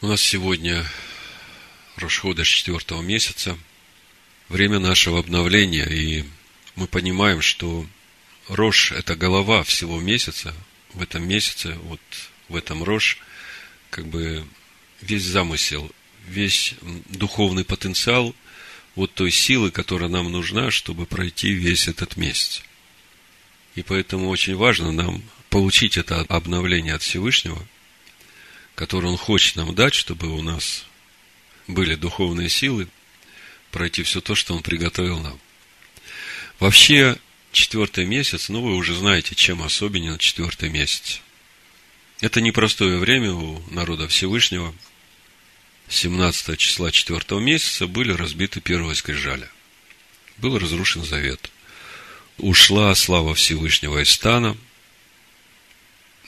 У нас сегодня Рошхода четвертого месяца, время нашего обновления, и мы понимаем, что Рош – это голова всего месяца. В этом месяце, вот в этом Рош, как бы весь замысел, весь духовный потенциал вот той силы, которая нам нужна, чтобы пройти весь этот месяц. И поэтому очень важно нам получить это обновление от Всевышнего – который Он хочет нам дать, чтобы у нас были духовные силы пройти все то, что Он приготовил нам. Вообще, четвертый месяц, ну, вы уже знаете, чем особенен четвертый месяц. Это непростое время у народа Всевышнего. 17 числа четвертого месяца были разбиты первые скрижали. Был разрушен завет. Ушла слава Всевышнего из стана.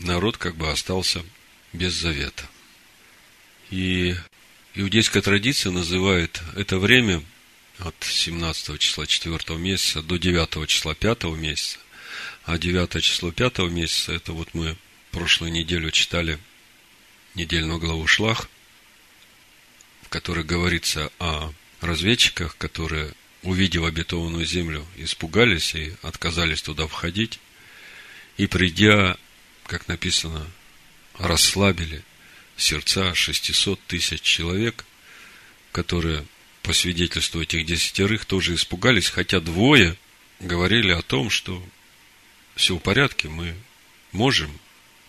Народ как бы остался без завета. И иудейская традиция называет это время от 17 числа 4 месяца до 9 числа 5 месяца. А 9 число 5 месяца, это вот мы прошлую неделю читали недельную главу Шлах, в которой говорится о разведчиках, которые, увидев обетованную землю, испугались и отказались туда входить. И придя, как написано, расслабили сердца 600 тысяч человек, которые, по свидетельству этих десятерых, тоже испугались, хотя двое говорили о том, что все в порядке, мы можем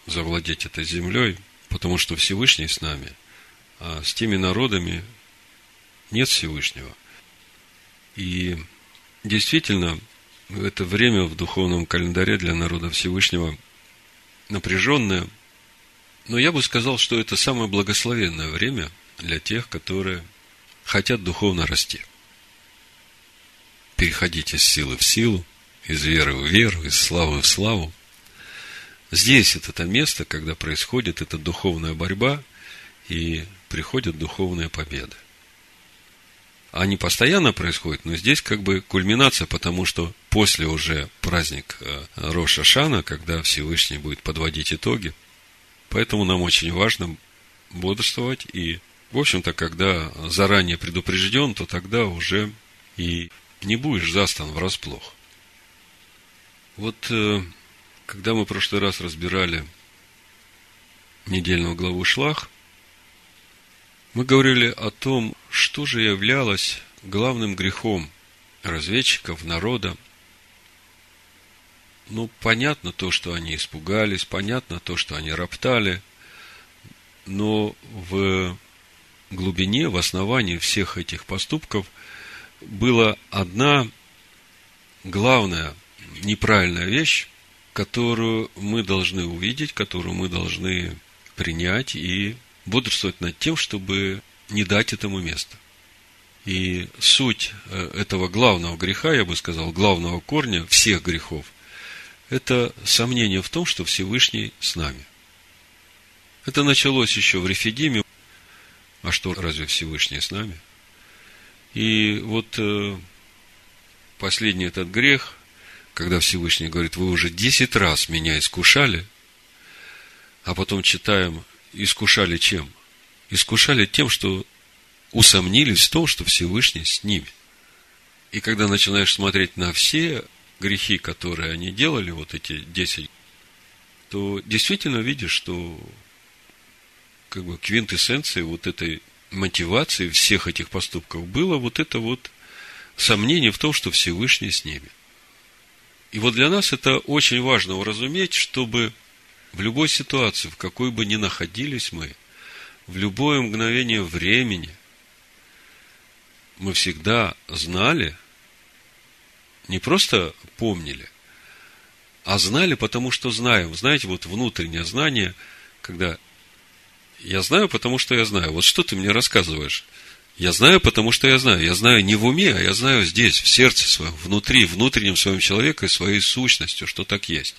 завладеть этой землей, потому что Всевышний с нами, а с теми народами нет Всевышнего. И действительно, это время в духовном календаре для народа Всевышнего напряженное – но я бы сказал, что это самое благословенное время для тех, которые хотят духовно расти. Переходить из силы в силу, из веры в веру, из славы в славу. Здесь это то место, когда происходит эта духовная борьба и приходят духовные победы. Они постоянно происходят, но здесь как бы кульминация, потому что после уже праздник э, Роша Шана, когда Всевышний будет подводить итоги, Поэтому нам очень важно бодрствовать. И, в общем-то, когда заранее предупрежден, то тогда уже и не будешь застан врасплох. Вот э, когда мы в прошлый раз разбирали недельную главу Шлах, мы говорили о том, что же являлось главным грехом разведчиков, народа – ну, понятно то, что они испугались, понятно то, что они роптали, но в глубине, в основании всех этих поступков была одна главная неправильная вещь, которую мы должны увидеть, которую мы должны принять и бодрствовать над тем, чтобы не дать этому места. И суть э, этого главного греха, я бы сказал, главного корня всех грехов – это сомнение в том, что Всевышний с нами. Это началось еще в Рефидиме. А что, разве Всевышний с нами? И вот э, последний этот грех, когда Всевышний говорит, вы уже десять раз меня искушали, а потом читаем, искушали чем? Искушали тем, что усомнились в том, что Всевышний с ними. И когда начинаешь смотреть на все грехи, которые они делали, вот эти десять, то действительно видишь, что как бы квинтэссенцией вот этой мотивации всех этих поступков было вот это вот сомнение в том, что Всевышний с ними. И вот для нас это очень важно уразуметь, чтобы в любой ситуации, в какой бы ни находились мы, в любое мгновение времени, мы всегда знали, не просто помнили, а знали, потому что знаем. Знаете, вот внутреннее знание, когда я знаю, потому что я знаю. Вот что ты мне рассказываешь? Я знаю, потому что я знаю. Я знаю не в уме, а я знаю здесь, в сердце своем, внутри, внутреннем своем человеке, своей сущностью, что так есть.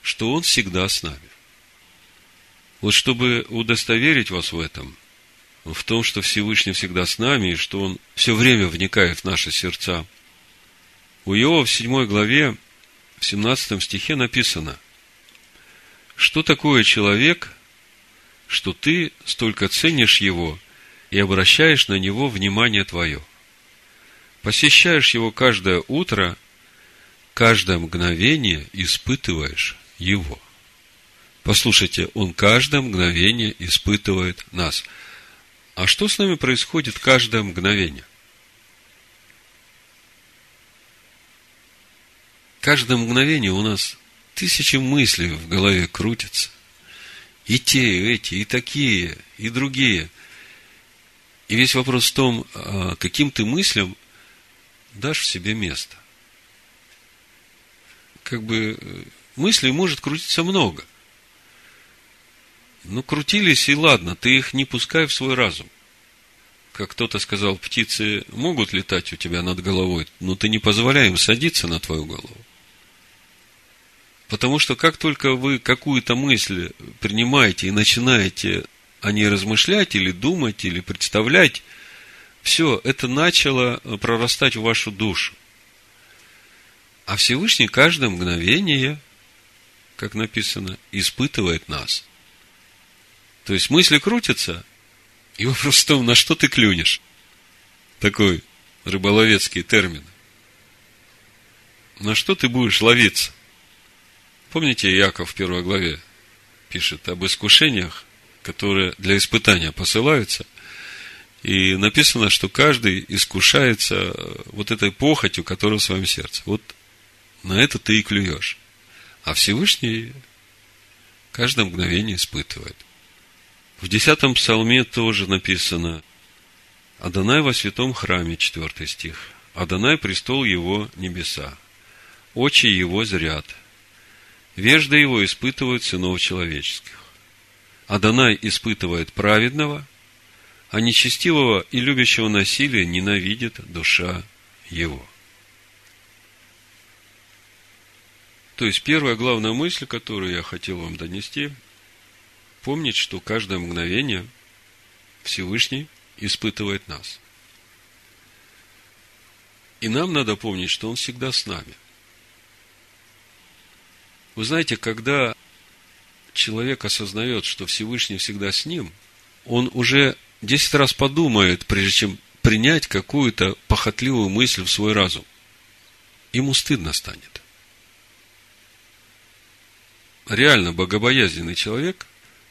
Что он всегда с нами. Вот чтобы удостоверить вас в этом, в том, что Всевышний всегда с нами, и что Он все время вникает в наши сердца – у Иова в 7 главе, в 17 стихе написано, что такое человек, что ты столько ценишь его и обращаешь на него внимание твое. Посещаешь его каждое утро, каждое мгновение испытываешь его. Послушайте, он каждое мгновение испытывает нас. А что с нами происходит каждое мгновение? Каждое мгновение у нас тысячи мыслей в голове крутятся. И те, и эти, и такие, и другие. И весь вопрос в том, а, каким ты мыслям дашь в себе место. Как бы э, мыслей может крутиться много. Ну, крутились, и ладно, ты их не пускай в свой разум. Как кто-то сказал, птицы могут летать у тебя над головой, но ты не позволяй им садиться на твою голову. Потому что как только вы какую-то мысль принимаете и начинаете о ней размышлять или думать, или представлять, все, это начало прорастать в вашу душу. А Всевышний каждое мгновение, как написано, испытывает нас. То есть мысли крутятся, и вопрос в том, на что ты клюнешь. Такой рыболовецкий термин. На что ты будешь ловиться? Помните, Яков в первой главе пишет об искушениях, которые для испытания посылаются. И написано, что каждый искушается вот этой похотью, которая в своем сердце. Вот на это ты и клюешь. А Всевышний каждое мгновение испытывает. В десятом псалме тоже написано Адонай во святом храме, четвертый стих. Адонай престол его небеса. Очи его зрят, Вежды его испытывают сынов человеческих. Адонай испытывает праведного, а нечестивого и любящего насилия ненавидит душа его. То есть, первая главная мысль, которую я хотел вам донести, помнить, что каждое мгновение Всевышний испытывает нас. И нам надо помнить, что Он всегда с нами – вы знаете, когда человек осознает, что Всевышний всегда с ним, он уже десять раз подумает, прежде чем принять какую-то похотливую мысль в свой разум. Ему стыдно станет. Реально богобоязненный человек,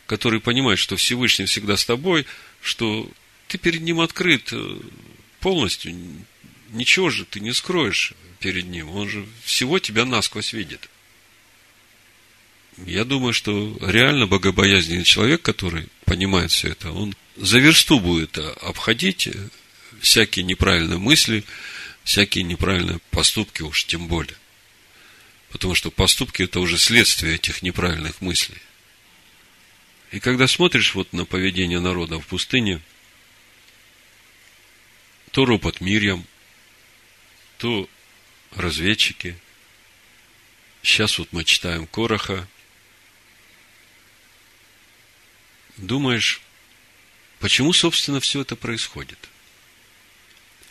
который понимает, что Всевышний всегда с тобой, что ты перед ним открыт э, полностью, ничего же ты не скроешь перед ним, он же всего тебя насквозь видит – я думаю, что реально богобоязненный человек, который понимает все это, он за версту будет обходить всякие неправильные мысли, всякие неправильные поступки уж тем более. Потому что поступки это уже следствие этих неправильных мыслей. И когда смотришь вот на поведение народа в пустыне, то ропот Мирьям, то разведчики. Сейчас вот мы читаем Короха, думаешь, почему, собственно, все это происходит?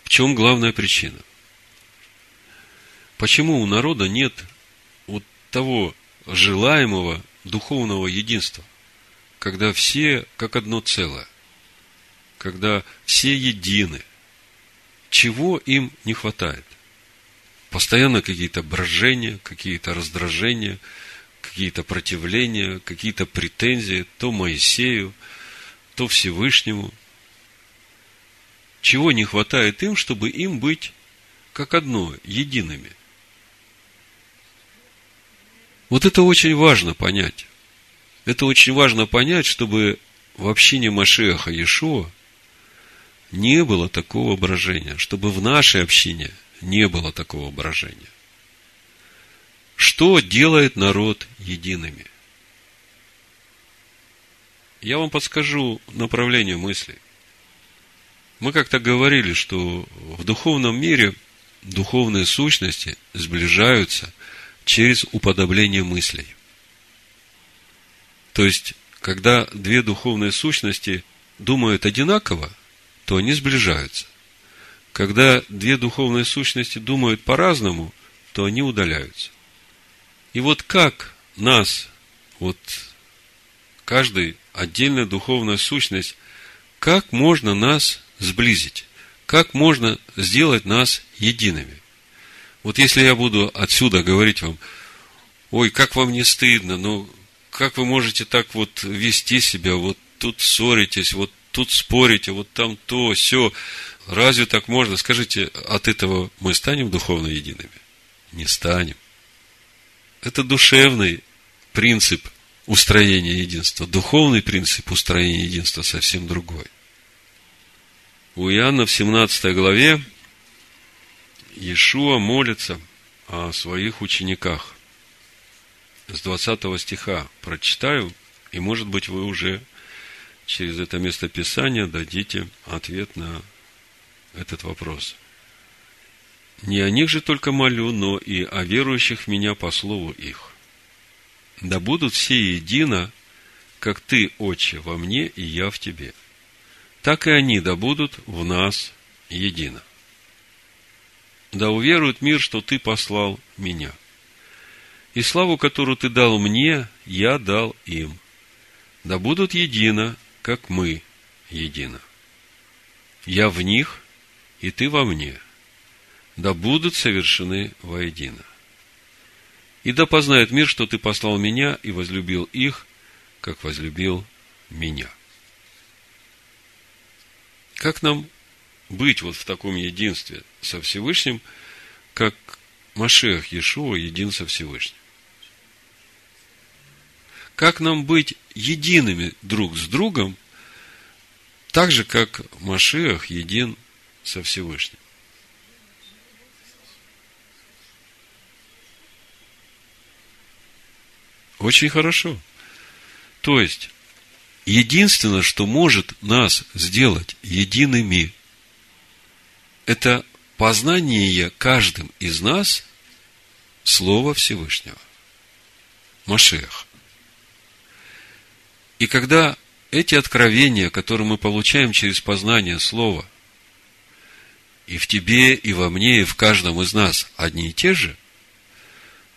В чем главная причина? Почему у народа нет вот того желаемого духовного единства, когда все как одно целое, когда все едины? Чего им не хватает? Постоянно какие-то брожения, какие-то раздражения – какие-то противления, какие-то претензии то Моисею, то Всевышнему. Чего не хватает им, чтобы им быть как одно, едиными? Вот это очень важно понять. Это очень важно понять, чтобы в общине Машеха Иешуа не было такого брожения, чтобы в нашей общине не было такого брожения. Что делает народ едиными? Я вам подскажу направление мыслей. Мы как-то говорили, что в духовном мире духовные сущности сближаются через уподобление мыслей. То есть, когда две духовные сущности думают одинаково, то они сближаются. Когда две духовные сущности думают по-разному, то они удаляются. И вот как нас, вот каждый отдельная духовная сущность, как можно нас сблизить? Как можно сделать нас едиными? Вот если я буду отсюда говорить вам, ой, как вам не стыдно, ну, как вы можете так вот вести себя, вот тут ссоритесь, вот тут спорите, вот там то, все. Разве так можно? Скажите, от этого мы станем духовно едиными? Не станем. Это душевный принцип устроения единства. Духовный принцип устроения единства совсем другой. У Иоанна в 17 главе Иешуа молится о своих учениках. С 20 стиха прочитаю, и, может быть, вы уже через это место Писания дадите ответ на этот вопрос. Не о них же только молю, но и о верующих в меня по слову их. Да будут все едино, как ты, Отче, во мне и я в тебе. Так и они да будут в нас едино. Да уверует мир, что ты послал меня. И славу, которую ты дал мне, я дал им. Да будут едино, как мы едино. Я в них, и ты во мне. Да будут совершены воедино. И да познает мир, что ты послал меня и возлюбил их, как возлюбил меня. Как нам быть вот в таком единстве со Всевышним, как Машех Иешуа един со Всевышним? как нам быть едиными друг с другом, так же, как Машиах един со Всевышним. Очень хорошо. То есть, единственное, что может нас сделать едиными, это познание каждым из нас Слова Всевышнего. Машех. И когда эти откровения, которые мы получаем через познание Слова, и в тебе, и во мне, и в каждом из нас одни и те же,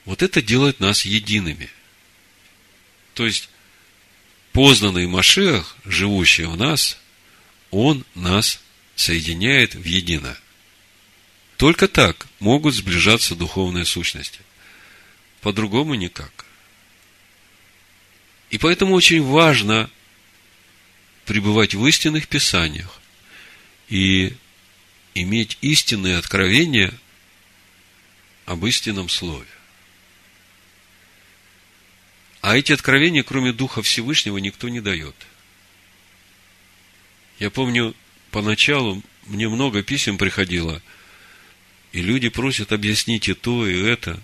вот это делает нас едиными. То есть, познанный Машиах, живущий в нас, он нас соединяет в едино. Только так могут сближаться духовные сущности. По-другому никак. И поэтому очень важно пребывать в истинных писаниях и иметь истинные откровения об истинном слове. А эти откровения, кроме Духа Всевышнего, никто не дает. Я помню, поначалу мне много писем приходило, и люди просят объяснить и то, и это.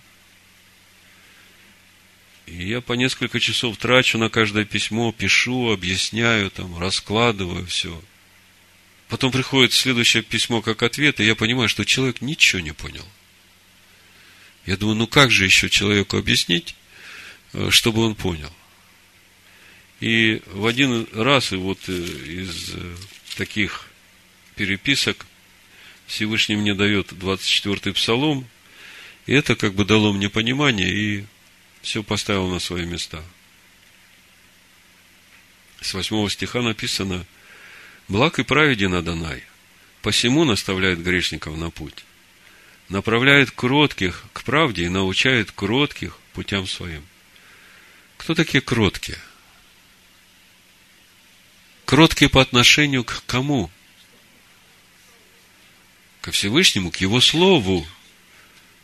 И я по несколько часов трачу на каждое письмо, пишу, объясняю, там, раскладываю все. Потом приходит следующее письмо как ответ, и я понимаю, что человек ничего не понял. Я думаю, ну как же еще человеку объяснить, чтобы он понял? И в один раз, и вот э, из э, таких переписок Всевышний мне дает 24-й псалом, и это как бы дало мне понимание, и все поставил на свои места. С восьмого стиха написано, «Благ и праведен Адонай, посему наставляет грешников на путь, направляет кротких к правде и научает кротких путям своим». Кто такие кроткие? Кроткие по отношению к кому? Ко Всевышнему, к Его Слову.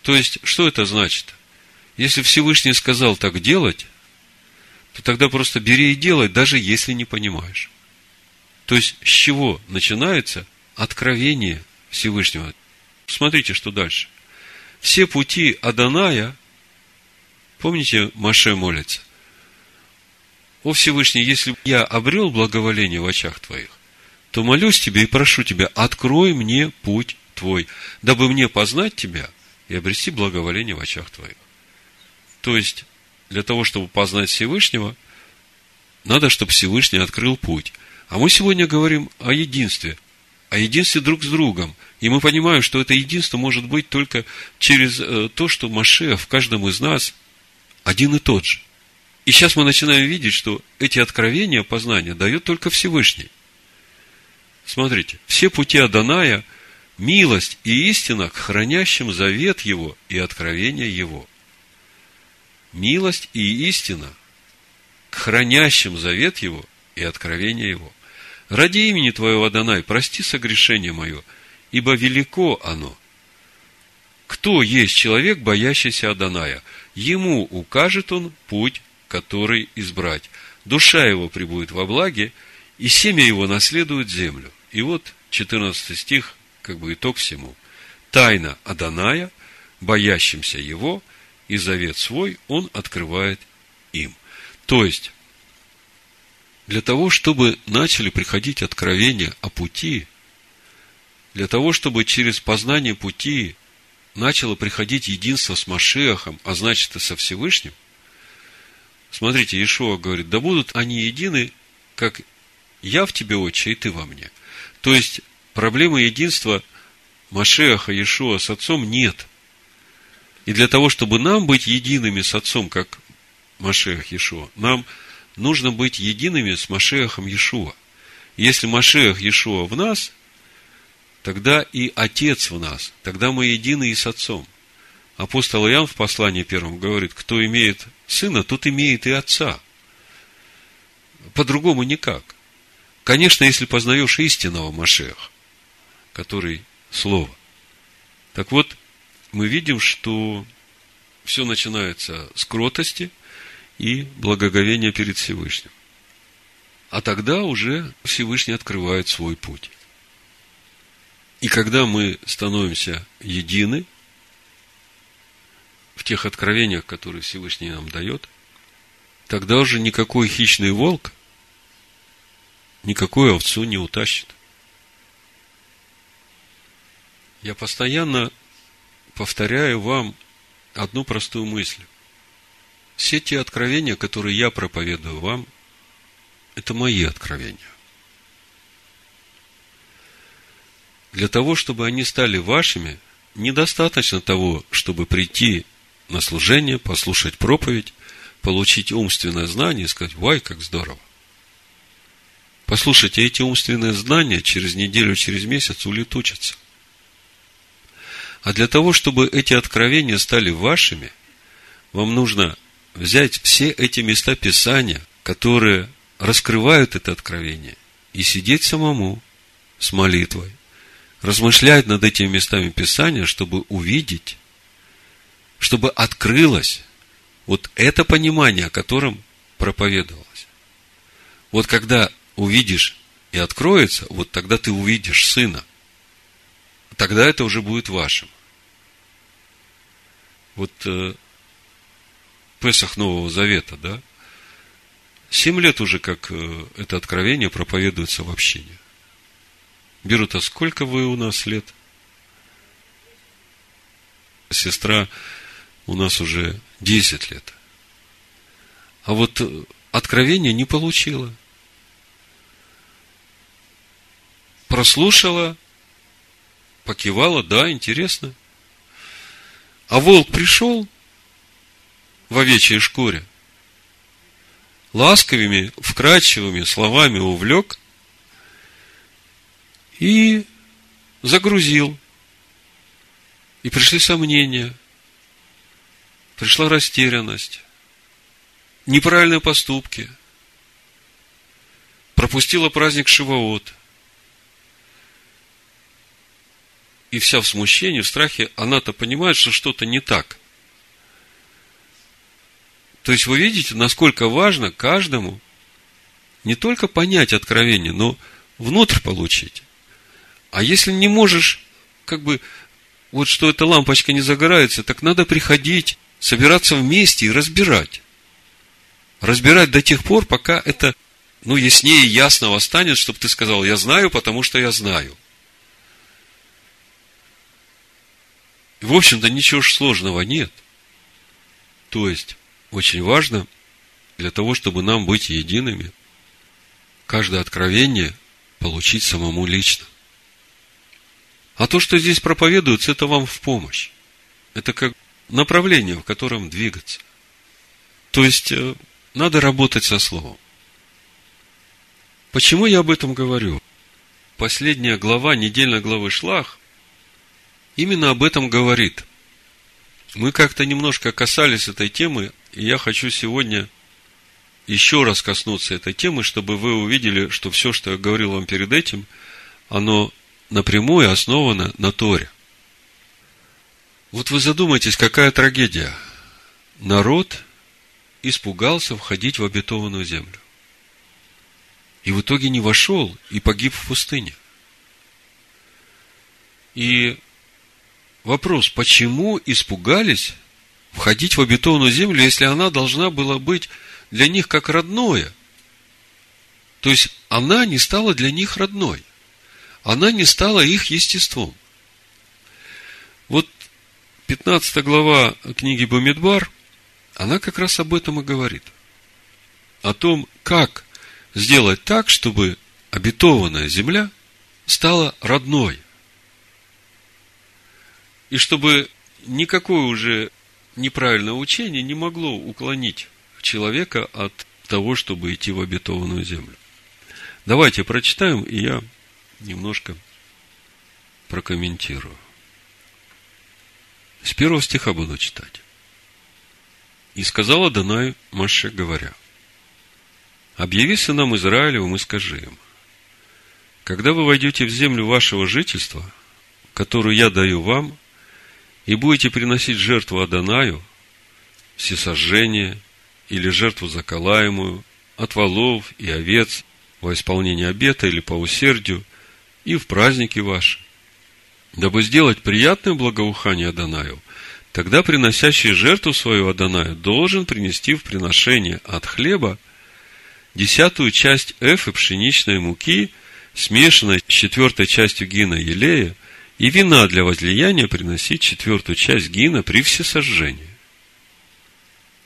То есть, что это значит? Если Всевышний сказал так делать, то тогда просто бери и делай, даже если не понимаешь. То есть, с чего начинается откровение Всевышнего? Смотрите, что дальше. Все пути Аданая, помните, Маше молится, о Всевышний, если я обрел благоволение в очах Твоих, то молюсь Тебе и прошу Тебя, открой мне путь Твой, дабы мне познать Тебя и обрести благоволение в очах Твоих. То есть, для того, чтобы познать Всевышнего, надо, чтобы Всевышний открыл путь. А мы сегодня говорим о единстве, о единстве друг с другом. И мы понимаем, что это единство может быть только через э, то, что Маше в каждом из нас один и тот же. И сейчас мы начинаем видеть, что эти откровения, познания дает только Всевышний. Смотрите, все пути Аданая – милость и истина к хранящим завет Его и откровение Его. Милость и истина к хранящим завет Его и откровение Его. Ради имени Твоего, Адонай, прости согрешение мое, ибо велико оно. Кто есть человек, боящийся Адоная? Ему укажет он путь, который избрать. Душа его прибудет во благе, и семя его наследует землю. И вот 14 стих, как бы итог всему. Тайна Аданая, боящимся его, и завет свой он открывает им. То есть, для того, чтобы начали приходить откровения о пути, для того, чтобы через познание пути начало приходить единство с Машехом, а значит и со Всевышним, смотрите, Иешуа говорит, да будут они едины, как я в тебе, Отче, и ты во мне. То есть, проблемы единства Машеха, Иешуа с Отцом нет. И для того, чтобы нам быть едиными с Отцом, как Машех Иешуа, нам – нужно быть едиными с Машехом Иешуа. Если Машех Иешуа в нас, тогда и Отец в нас, тогда мы едины и с Отцом. Апостол Иоанн в послании первом говорит, кто имеет сына, тот имеет и отца. По-другому никак. Конечно, если познаешь истинного Машеха, который Слово. Так вот, мы видим, что все начинается с кротости – и благоговение перед Всевышним. А тогда уже Всевышний открывает свой путь. И когда мы становимся едины в тех откровениях, которые Всевышний нам дает, тогда уже никакой хищный волк никакую овцу не утащит. Я постоянно повторяю вам одну простую мысль. Все те откровения, которые я проповедую вам, это мои откровения. Для того, чтобы они стали вашими, недостаточно того, чтобы прийти на служение, послушать проповедь, получить умственное знание и сказать, вай, как здорово. Послушайте, эти умственные знания через неделю, через месяц улетучатся. А для того, чтобы эти откровения стали вашими, вам нужно взять все эти места Писания, которые раскрывают это откровение, и сидеть самому с молитвой, размышлять над этими местами Писания, чтобы увидеть, чтобы открылось вот это понимание, о котором проповедовалось. Вот когда увидишь и откроется, вот тогда ты увидишь Сына. Тогда это уже будет вашим. Вот э, Песах Нового Завета, да? Семь лет уже, как э, это откровение проповедуется в общине. Берут, а сколько вы у нас лет? Сестра у нас уже 10 лет. А вот э, откровение не получила. Прослушала, покивала, да, интересно. А волк пришел, в овечьей шкуре. Ласковыми, вкрадчивыми словами увлек и загрузил. И пришли сомнения, пришла растерянность, неправильные поступки, пропустила праздник Шивоот. И вся в смущении, в страхе, она-то понимает, что что-то не так. То есть вы видите, насколько важно каждому не только понять откровение, но внутрь получить. А если не можешь, как бы, вот что эта лампочка не загорается, так надо приходить, собираться вместе и разбирать. Разбирать до тех пор, пока это, ну, яснее ясного станет, чтобы ты сказал, я знаю, потому что я знаю. И, в общем-то, ничего сложного нет. То есть, очень важно для того, чтобы нам быть едиными, каждое откровение получить самому лично. А то, что здесь проповедуется, это вам в помощь. Это как направление, в котором двигаться. То есть, э, надо работать со словом. Почему я об этом говорю? Последняя глава, недельной главы Шлах, именно об этом говорит. Мы как-то немножко касались этой темы, и я хочу сегодня еще раз коснуться этой темы, чтобы вы увидели, что все, что я говорил вам перед этим, оно напрямую основано на Торе. Вот вы задумайтесь, какая трагедия. Народ испугался входить в обетованную землю. И в итоге не вошел и погиб в пустыне. И вопрос, почему испугались входить в обетованную землю, если она должна была быть для них как родное? То есть она не стала для них родной. Она не стала их естеством. Вот 15 глава книги Бамидбар, она как раз об этом и говорит. О том, как сделать так, чтобы обетованная земля стала родной. И чтобы никакое уже неправильное учение не могло уклонить человека от того, чтобы идти в обетованную землю. Давайте прочитаем, и я немножко прокомментирую. С первого стиха буду читать. «И сказала Данай Маше, говоря, Объяви сынам Израилевым и скажи им, когда вы войдете в землю вашего жительства, которую я даю вам, и будете приносить жертву Адонаю, всесожжение или жертву заколаемую, от волов и овец во исполнение обета или по усердию, и в праздники ваши, дабы сделать приятное благоухание Адонаю, тогда приносящий жертву свою Адонаю должен принести в приношение от хлеба – десятую часть эфы пшеничной муки, смешанной с четвертой частью гина елея, и вина для возлияния приносить четвертую часть гина при всесожжении.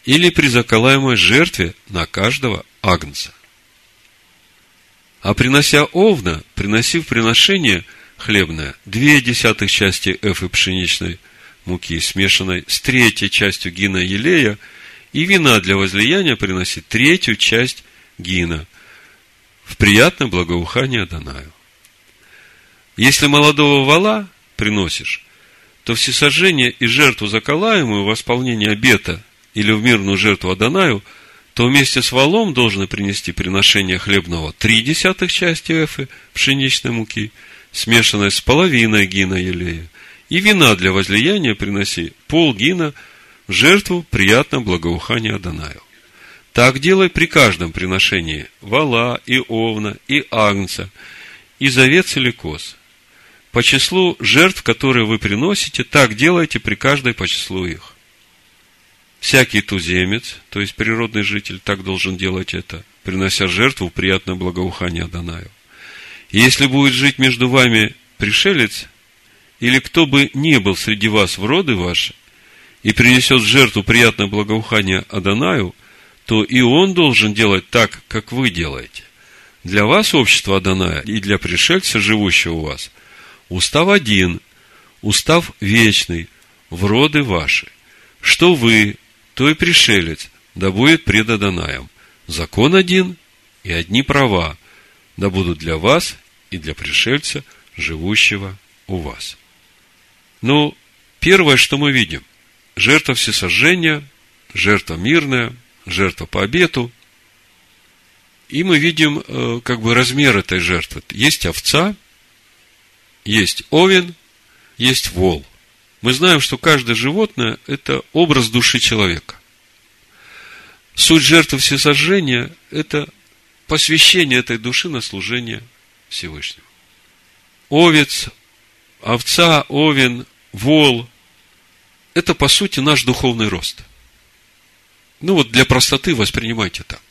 Или при заколаемой жертве на каждого агнца. А принося овна, приносив приношение хлебное, две десятых части эфы пшеничной муки, смешанной с третьей частью гина елея, и вина для возлияния приносить третью часть гина в приятное благоухание Данаю. Если молодого вала приносишь, то всесожжение и жертву заколаемую в исполнение обета или в мирную жертву Адонаю, то вместе с валом должны принести приношение хлебного три десятых части эфы пшеничной муки, смешанной с половиной гина елея, и вина для возлияния приноси пол гина в жертву приятного благоухания Адонаю. Так делай при каждом приношении вала и овна и агнца, и завец или коз. По числу жертв, которые вы приносите, так делайте при каждой по числу их. Всякий туземец, то есть природный житель, так должен делать это, принося жертву приятное благоухание Адонаю. Если будет жить между вами пришелец, или кто бы не был среди вас в роды ваши, и принесет жертву приятное благоухание Адонаю – то и он должен делать так, как вы делаете. Для вас общество Адоная и для пришельца, живущего у вас, устав один, устав вечный, в роды ваши. Что вы, то и пришелец, да будет пред Адонаем. Закон один и одни права, да будут для вас и для пришельца, живущего у вас. Ну, первое, что мы видим, жертва всесожжения, жертва мирная – жертва по обету. И мы видим э, как бы размер этой жертвы. Есть овца, есть овен, есть вол. Мы знаем, что каждое животное – это образ души человека. Суть жертвы всесожжения – это посвящение этой души на служение Всевышнему. Овец, овца, овен, вол – это, по сути, наш духовный рост – ну вот для простоты воспринимайте так.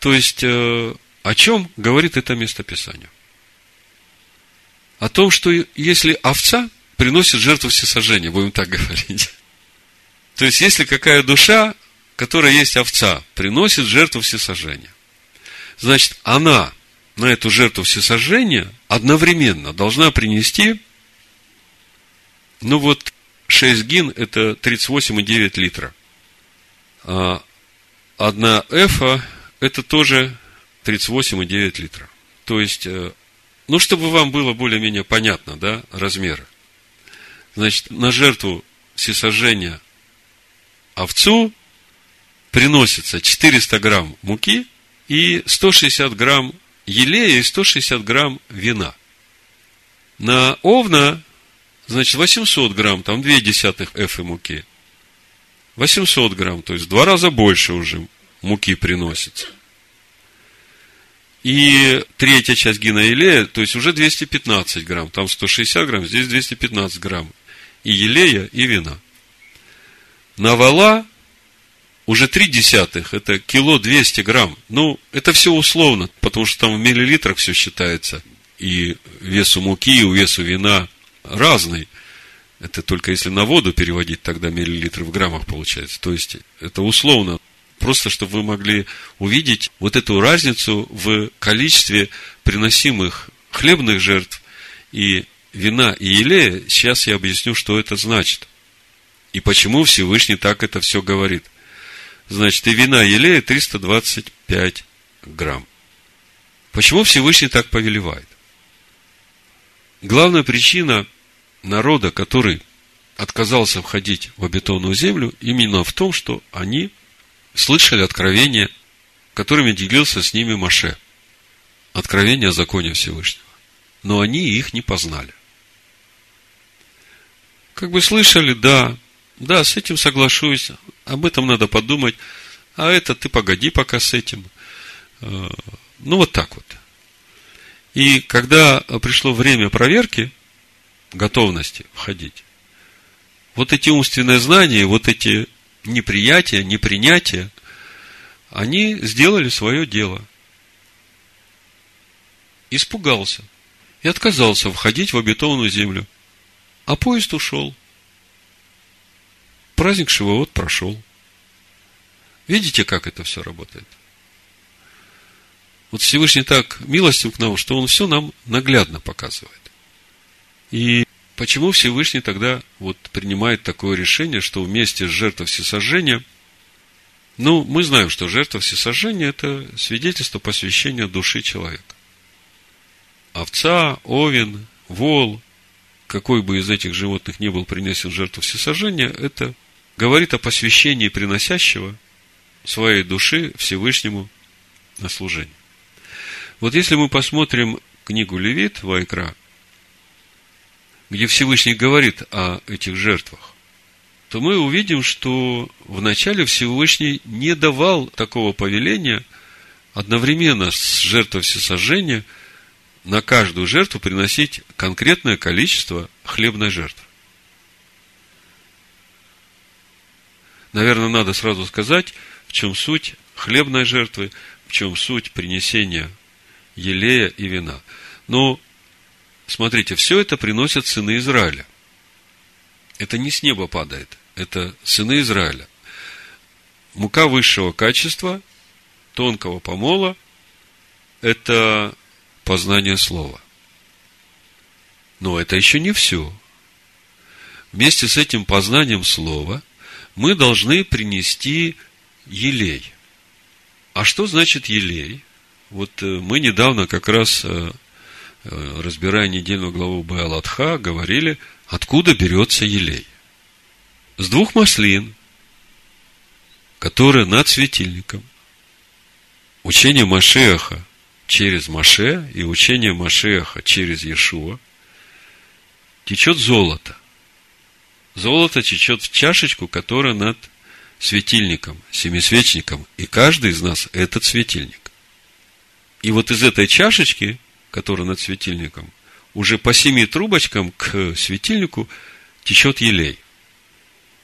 То есть, э, о чем говорит это местописание? О том, что если овца приносит жертву всесожжения, будем так говорить. То есть, если какая душа, которая есть овца, приносит жертву всесожжения, значит, она на эту жертву всесожжения одновременно должна принести, ну вот, 6 гин – это 38,9 литра – а, одна эфа – это тоже 38,9 литра. То есть, э, ну, чтобы вам было более-менее понятно, да, размеры. Значит, на жертву всесожжения овцу приносится 400 грамм муки и 160 грамм елея и 160 грамм вина. На овна, значит, 800 грамм, там 2 десятых эфы муки. 800 грамм, то есть в два раза больше уже муки приносится. И третья часть гина елея, то есть уже 215 грамм, там 160 грамм, здесь 215 грамм. И елея, и вина. На вала уже три десятых, это кило 200 грамм. Ну, это все условно, потому что там в миллилитрах все считается. И весу муки, и весу вина разный. Это только если на воду переводить, тогда миллилитры в граммах получается. То есть, это условно. Просто, чтобы вы могли увидеть вот эту разницу в количестве приносимых хлебных жертв и вина и елея. Сейчас я объясню, что это значит. И почему Всевышний так это все говорит. Значит, и вина елея 325 грамм. Почему Всевышний так повелевает? Главная причина народа, который отказался входить в обетованную землю, именно в том, что они слышали откровения, которыми делился с ними Маше. Откровение о законе Всевышнего. Но они их не познали. Как бы слышали, да, да, с этим соглашусь, об этом надо подумать, а это ты погоди пока с этим. Э, ну, вот так вот. И когда пришло время проверки готовности входить, вот эти умственные знания, вот эти неприятия, непринятия, они сделали свое дело. Испугался и отказался входить в обетованную землю. А поезд ушел – праздник Шивоот прошел. Видите, как это все работает? Вот Всевышний так милостив к нам, что Он все нам наглядно показывает. И почему Всевышний тогда вот принимает такое решение, что вместе с жертвой всесожжения, ну, мы знаем, что жертва всесожжения – это свидетельство посвящения души человека. Овца, овен, вол, какой бы из этих животных не был принесен жертву всесожжения, это говорит о посвящении приносящего своей души Всевышнему на служение. Вот если мы посмотрим книгу Левит, Вайкра, где Всевышний говорит о этих жертвах, то мы увидим, что вначале Всевышний не давал такого повеления одновременно с жертвой всесожжения на каждую жертву приносить конкретное количество хлебной жертвы. Наверное, надо сразу сказать, в чем суть хлебной жертвы, в чем суть принесения елея и вина. Но, смотрите, все это приносят сыны Израиля. Это не с неба падает, это сыны Израиля. Мука высшего качества, тонкого помола, это познание слова. Но это еще не все. Вместе с этим познанием слова – мы должны принести елей. А что значит елей? Вот э, мы недавно как раз, э, э, разбирая недельную главу Баалатха, говорили, откуда берется елей. С двух маслин, которые над светильником. Учение Машеха через Маше и учение Машеха через Иешуа течет золото. Золото течет в чашечку, которая над светильником, семисвечником. И каждый из нас этот светильник. И вот из этой чашечки, которая над светильником, уже по семи трубочкам к светильнику течет елей.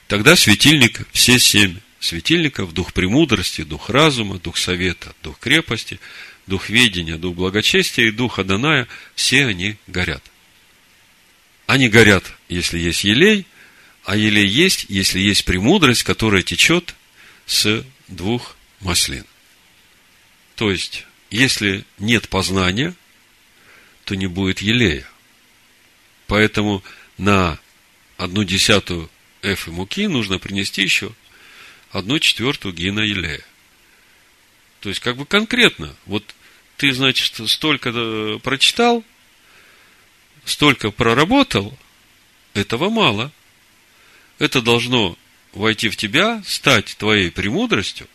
Тогда светильник, все семь светильников, дух премудрости, дух разума, дух совета, дух крепости, дух ведения, дух благочестия и дух Аданая, все они горят. Они горят, если есть елей, а елей есть, если есть премудрость, которая течет с двух маслин. То есть, если нет познания, то не будет елея. Поэтому на одну десятую эфы муки нужно принести еще одну четвертую гина елея. То есть, как бы конкретно. Вот ты, значит, столько э, прочитал, столько проработал, этого мало. Это должно войти в тебя, стать твоей премудростью,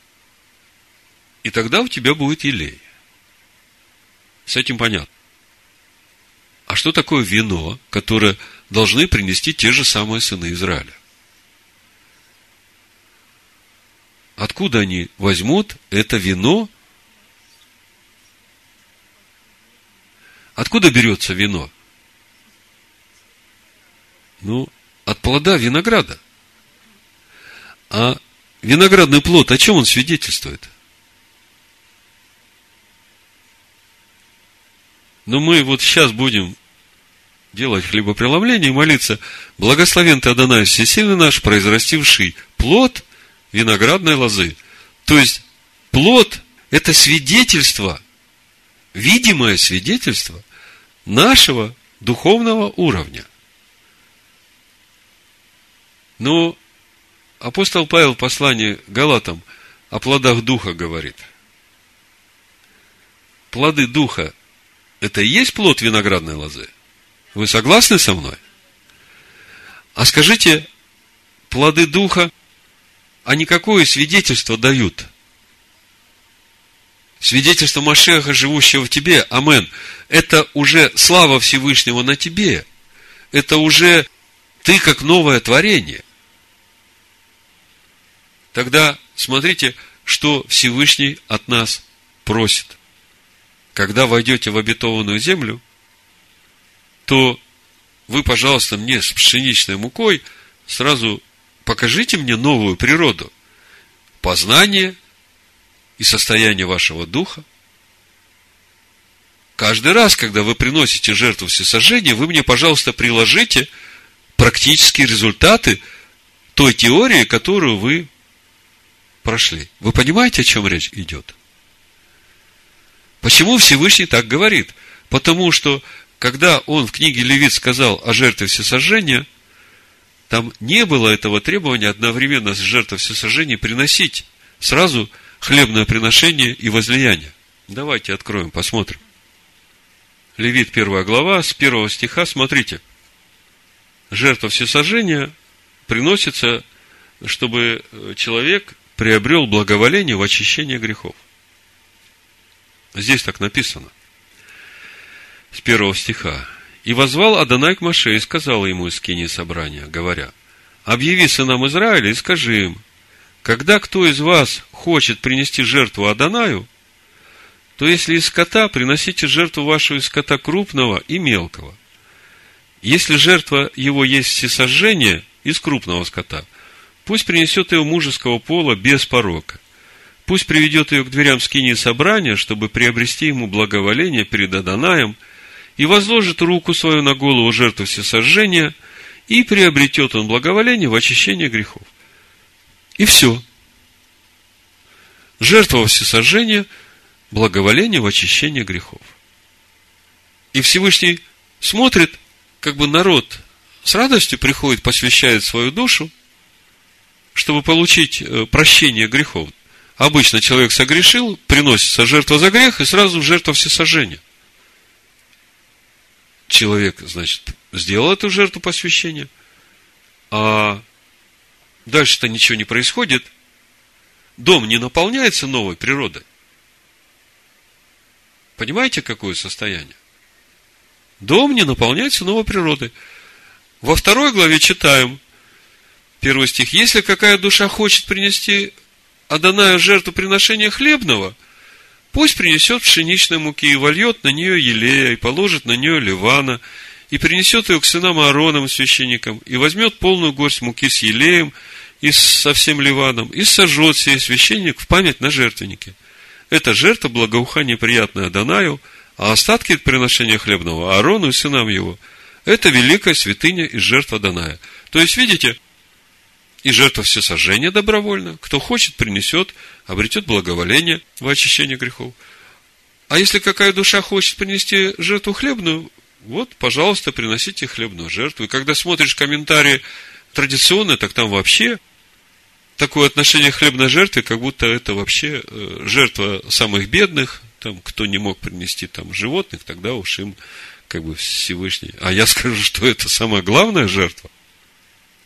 и тогда у тебя будет елей. С этим понятно. А что такое вино, которое должны принести те же самые сыны Израиля? Откуда они возьмут это вино? Откуда берется вино? Ну, от плода винограда. А виноградный плод, о чем он свидетельствует? Но мы вот сейчас будем делать хлебопреломление и молиться, благословен ты, Адонай, всесильный наш, произрастивший плод виноградной лозы. То есть, плод – это свидетельство, видимое свидетельство нашего духовного уровня. Но апостол Павел в послании Галатам о плодах Духа говорит. Плоды Духа – это и есть плод виноградной лозы? Вы согласны со мной? А скажите, плоды Духа, они какое свидетельство дают? Свидетельство Машеха, живущего в тебе, амен, это уже слава Всевышнего на тебе. Это уже ты как новое творение. Тогда смотрите, что Всевышний от нас просит. Когда войдете в обетованную землю, то вы, пожалуйста, мне с пшеничной мукой сразу покажите мне новую природу, познание и состояние вашего духа. Каждый раз, когда вы приносите жертву всесожжения, вы мне, пожалуйста, приложите практические результаты той теории, которую вы прошли. Вы понимаете, о чем речь идет? Почему Всевышний так говорит? Потому что, когда он в книге Левит сказал о жертве всесожжения, там не было этого требования одновременно с жертвой всесожжения приносить сразу хлебное приношение и возлияние. Давайте откроем, посмотрим. Левит, первая глава, с первого стиха, смотрите. Жертва всесожжения приносится, чтобы человек приобрел благоволение в очищении грехов. Здесь так написано. С первого стиха. И возвал Адонай к Маше и сказал ему из скини собрания, говоря, объяви сынам Израиля и скажи им, когда кто из вас хочет принести жертву Адонаю, то если из скота, приносите жертву вашу из скота крупного и мелкого. Если жертва его есть всесожжение из крупного скота – Пусть принесет ее мужеского пола без порока. Пусть приведет ее к дверям скини собрания, чтобы приобрести ему благоволение перед Адонаем, и возложит руку свою на голову жертвы всесожжения, и приобретет он благоволение в очищении грехов. И все. Жертва всесожжения, благоволение в очищении грехов. И Всевышний смотрит, как бы народ с радостью приходит, посвящает свою душу, чтобы получить э, прощение грехов. Обычно человек согрешил, приносится жертва за грех и сразу жертва всесожжения. Человек, значит, сделал эту жертву посвящения, а дальше-то ничего не происходит. Дом не наполняется новой природой. Понимаете, какое состояние? Дом не наполняется новой природой. Во второй главе читаем, Первый стих. Если какая душа хочет принести Адонаю жертву приношения хлебного, пусть принесет пшеничной муки и вольет на нее елея, и положит на нее ливана, и принесет ее к сынам Аароном, священникам, и возьмет полную горсть муки с елеем и со всем ливаном, и сожжет сей священник в память на жертвеннике. Это жертва благоухания приятная Адонаю, а остатки приношения хлебного Аарону и сынам его – это великая святыня из жертв Адоная. То есть, видите, и жертва всесожжения добровольно. Кто хочет, принесет, обретет благоволение в очищение грехов. А если какая душа хочет принести жертву хлебную, вот, пожалуйста, приносите хлебную жертву. И когда смотришь комментарии традиционные, так там вообще такое отношение к хлебной жертве, как будто это вообще э, жертва самых бедных, там, кто не мог принести там животных, тогда уж им как бы Всевышний. А я скажу, что это самая главная жертва,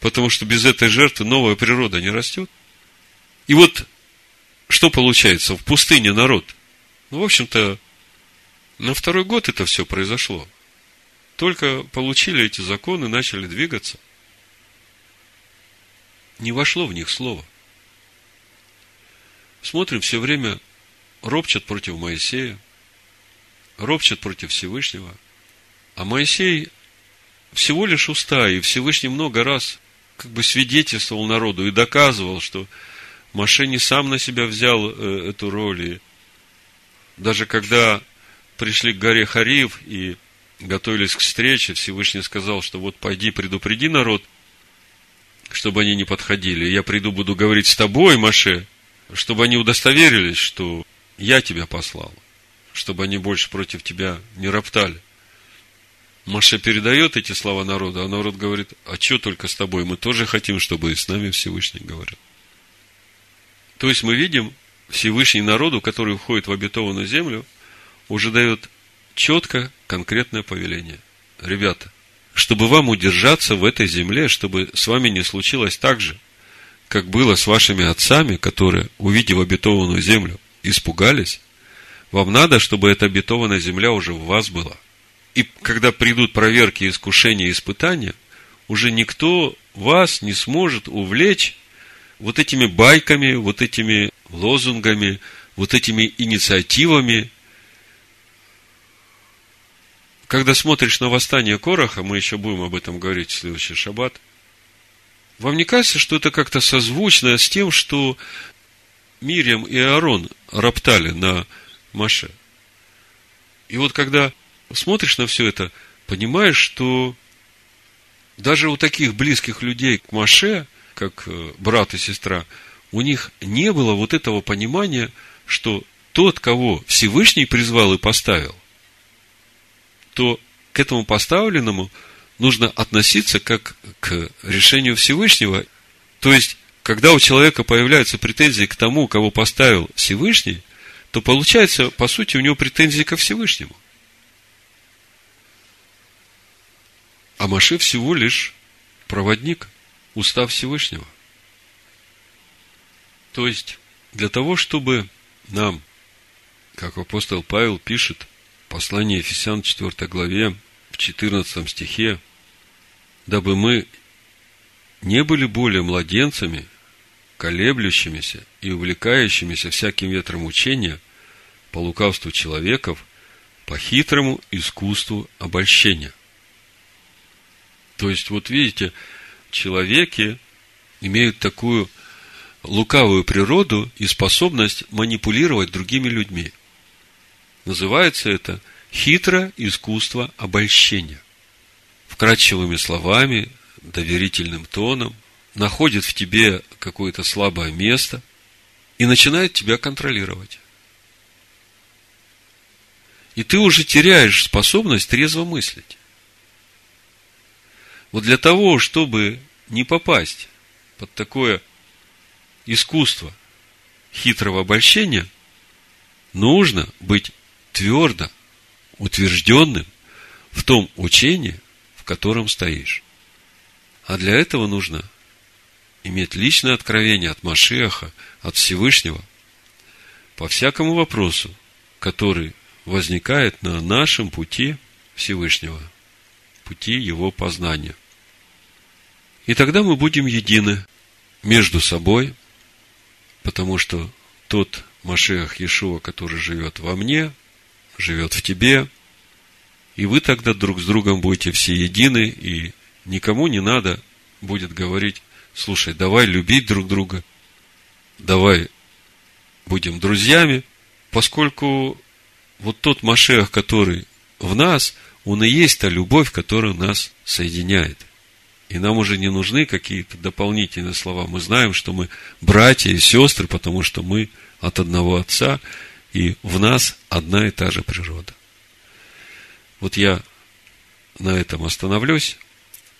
потому что без этой жертвы новая природа не растет. И вот что получается? В пустыне народ. Ну, в общем-то, на второй год это все произошло. Только получили эти законы, начали двигаться. Не вошло в них слово. Смотрим, все время ропчат против Моисея, ропчат против Всевышнего. А Моисей всего лишь уста, и Всевышний много раз как бы свидетельствовал народу и доказывал, что Маше не сам на себя взял э, эту роль. И даже когда пришли к горе Хариев и готовились к встрече, Всевышний сказал, что вот пойди предупреди народ, чтобы они не подходили. Я приду, буду говорить с тобой, Маше, чтобы они удостоверились, что я тебя послал, чтобы они больше против тебя не роптали. Маша передает эти слова народу, а народ говорит, а что только с тобой? Мы тоже хотим, чтобы и с нами Всевышний говорил. То есть мы видим, Всевышний народу, который входит в обетованную землю, уже дает четко конкретное повеление. Ребята, чтобы вам удержаться в этой земле, чтобы с вами не случилось так же, как было с вашими отцами, которые, увидев обетованную землю, испугались, вам надо, чтобы эта обетованная земля уже в вас была. И когда придут проверки, искушения, испытания, уже никто вас не сможет увлечь вот этими байками, вот этими лозунгами, вот этими инициативами. Когда смотришь на восстание Короха, мы еще будем об этом говорить в следующий шаббат, вам не кажется, что это как-то созвучно с тем, что Мириам и Аарон роптали на Маше. И вот когда смотришь на все это, понимаешь, что даже у таких близких людей к Маше, как э, брат и сестра, у них не было вот этого понимания, что тот, кого Всевышний призвал и поставил, то к этому поставленному нужно относиться как к решению Всевышнего. То есть, когда у человека появляются претензии к тому, кого поставил Всевышний, то получается, по сути, у него претензии ко Всевышнему. А Маше всего лишь проводник, устав Всевышнего. То есть, для того, чтобы нам, как апостол Павел пишет, послание Ефесян 4 главе, в 14 стихе, дабы мы не были более младенцами, колеблющимися и увлекающимися всяким ветром учения по лукавству человеков, по хитрому искусству обольщения. То есть, вот видите, человеки имеют такую лукавую природу и способность манипулировать другими людьми. Называется это хитро искусство обольщения. Вкрадчивыми словами, доверительным тоном – находит в тебе какое-то слабое место и начинает тебя контролировать. И ты уже теряешь способность трезво мыслить. Вот для того, чтобы не попасть под такое искусство хитрого обольщения, нужно быть твердо утвержденным в том учении, в котором стоишь. А для этого нужно иметь личное откровение от Машеха, от Всевышнего, по всякому вопросу, который возникает на нашем пути Всевышнего, пути Его познания. И тогда мы будем едины между собой, потому что тот Машех Иешуа, который живет во мне, живет в тебе, и вы тогда друг с другом будете все едины, и никому не надо будет говорить, слушай, давай любить друг друга, давай будем друзьями, поскольку вот тот Машех, который в нас, он и есть та любовь, которая нас соединяет. И нам уже не нужны какие-то дополнительные слова. Мы знаем, что мы братья и сестры, потому что мы от одного Отца, и в нас одна и та же природа. Вот я на этом остановлюсь,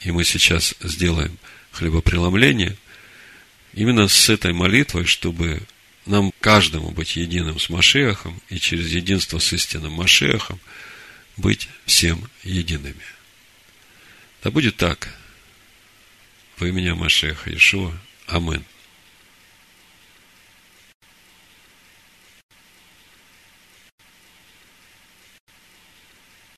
и мы сейчас сделаем хлебопреломление. именно с этой молитвой, чтобы нам каждому быть единым с Машехом и через единство с истинным Машехом быть всем едиными. Да будет так. Во имя Машеха Ишуа. Амин.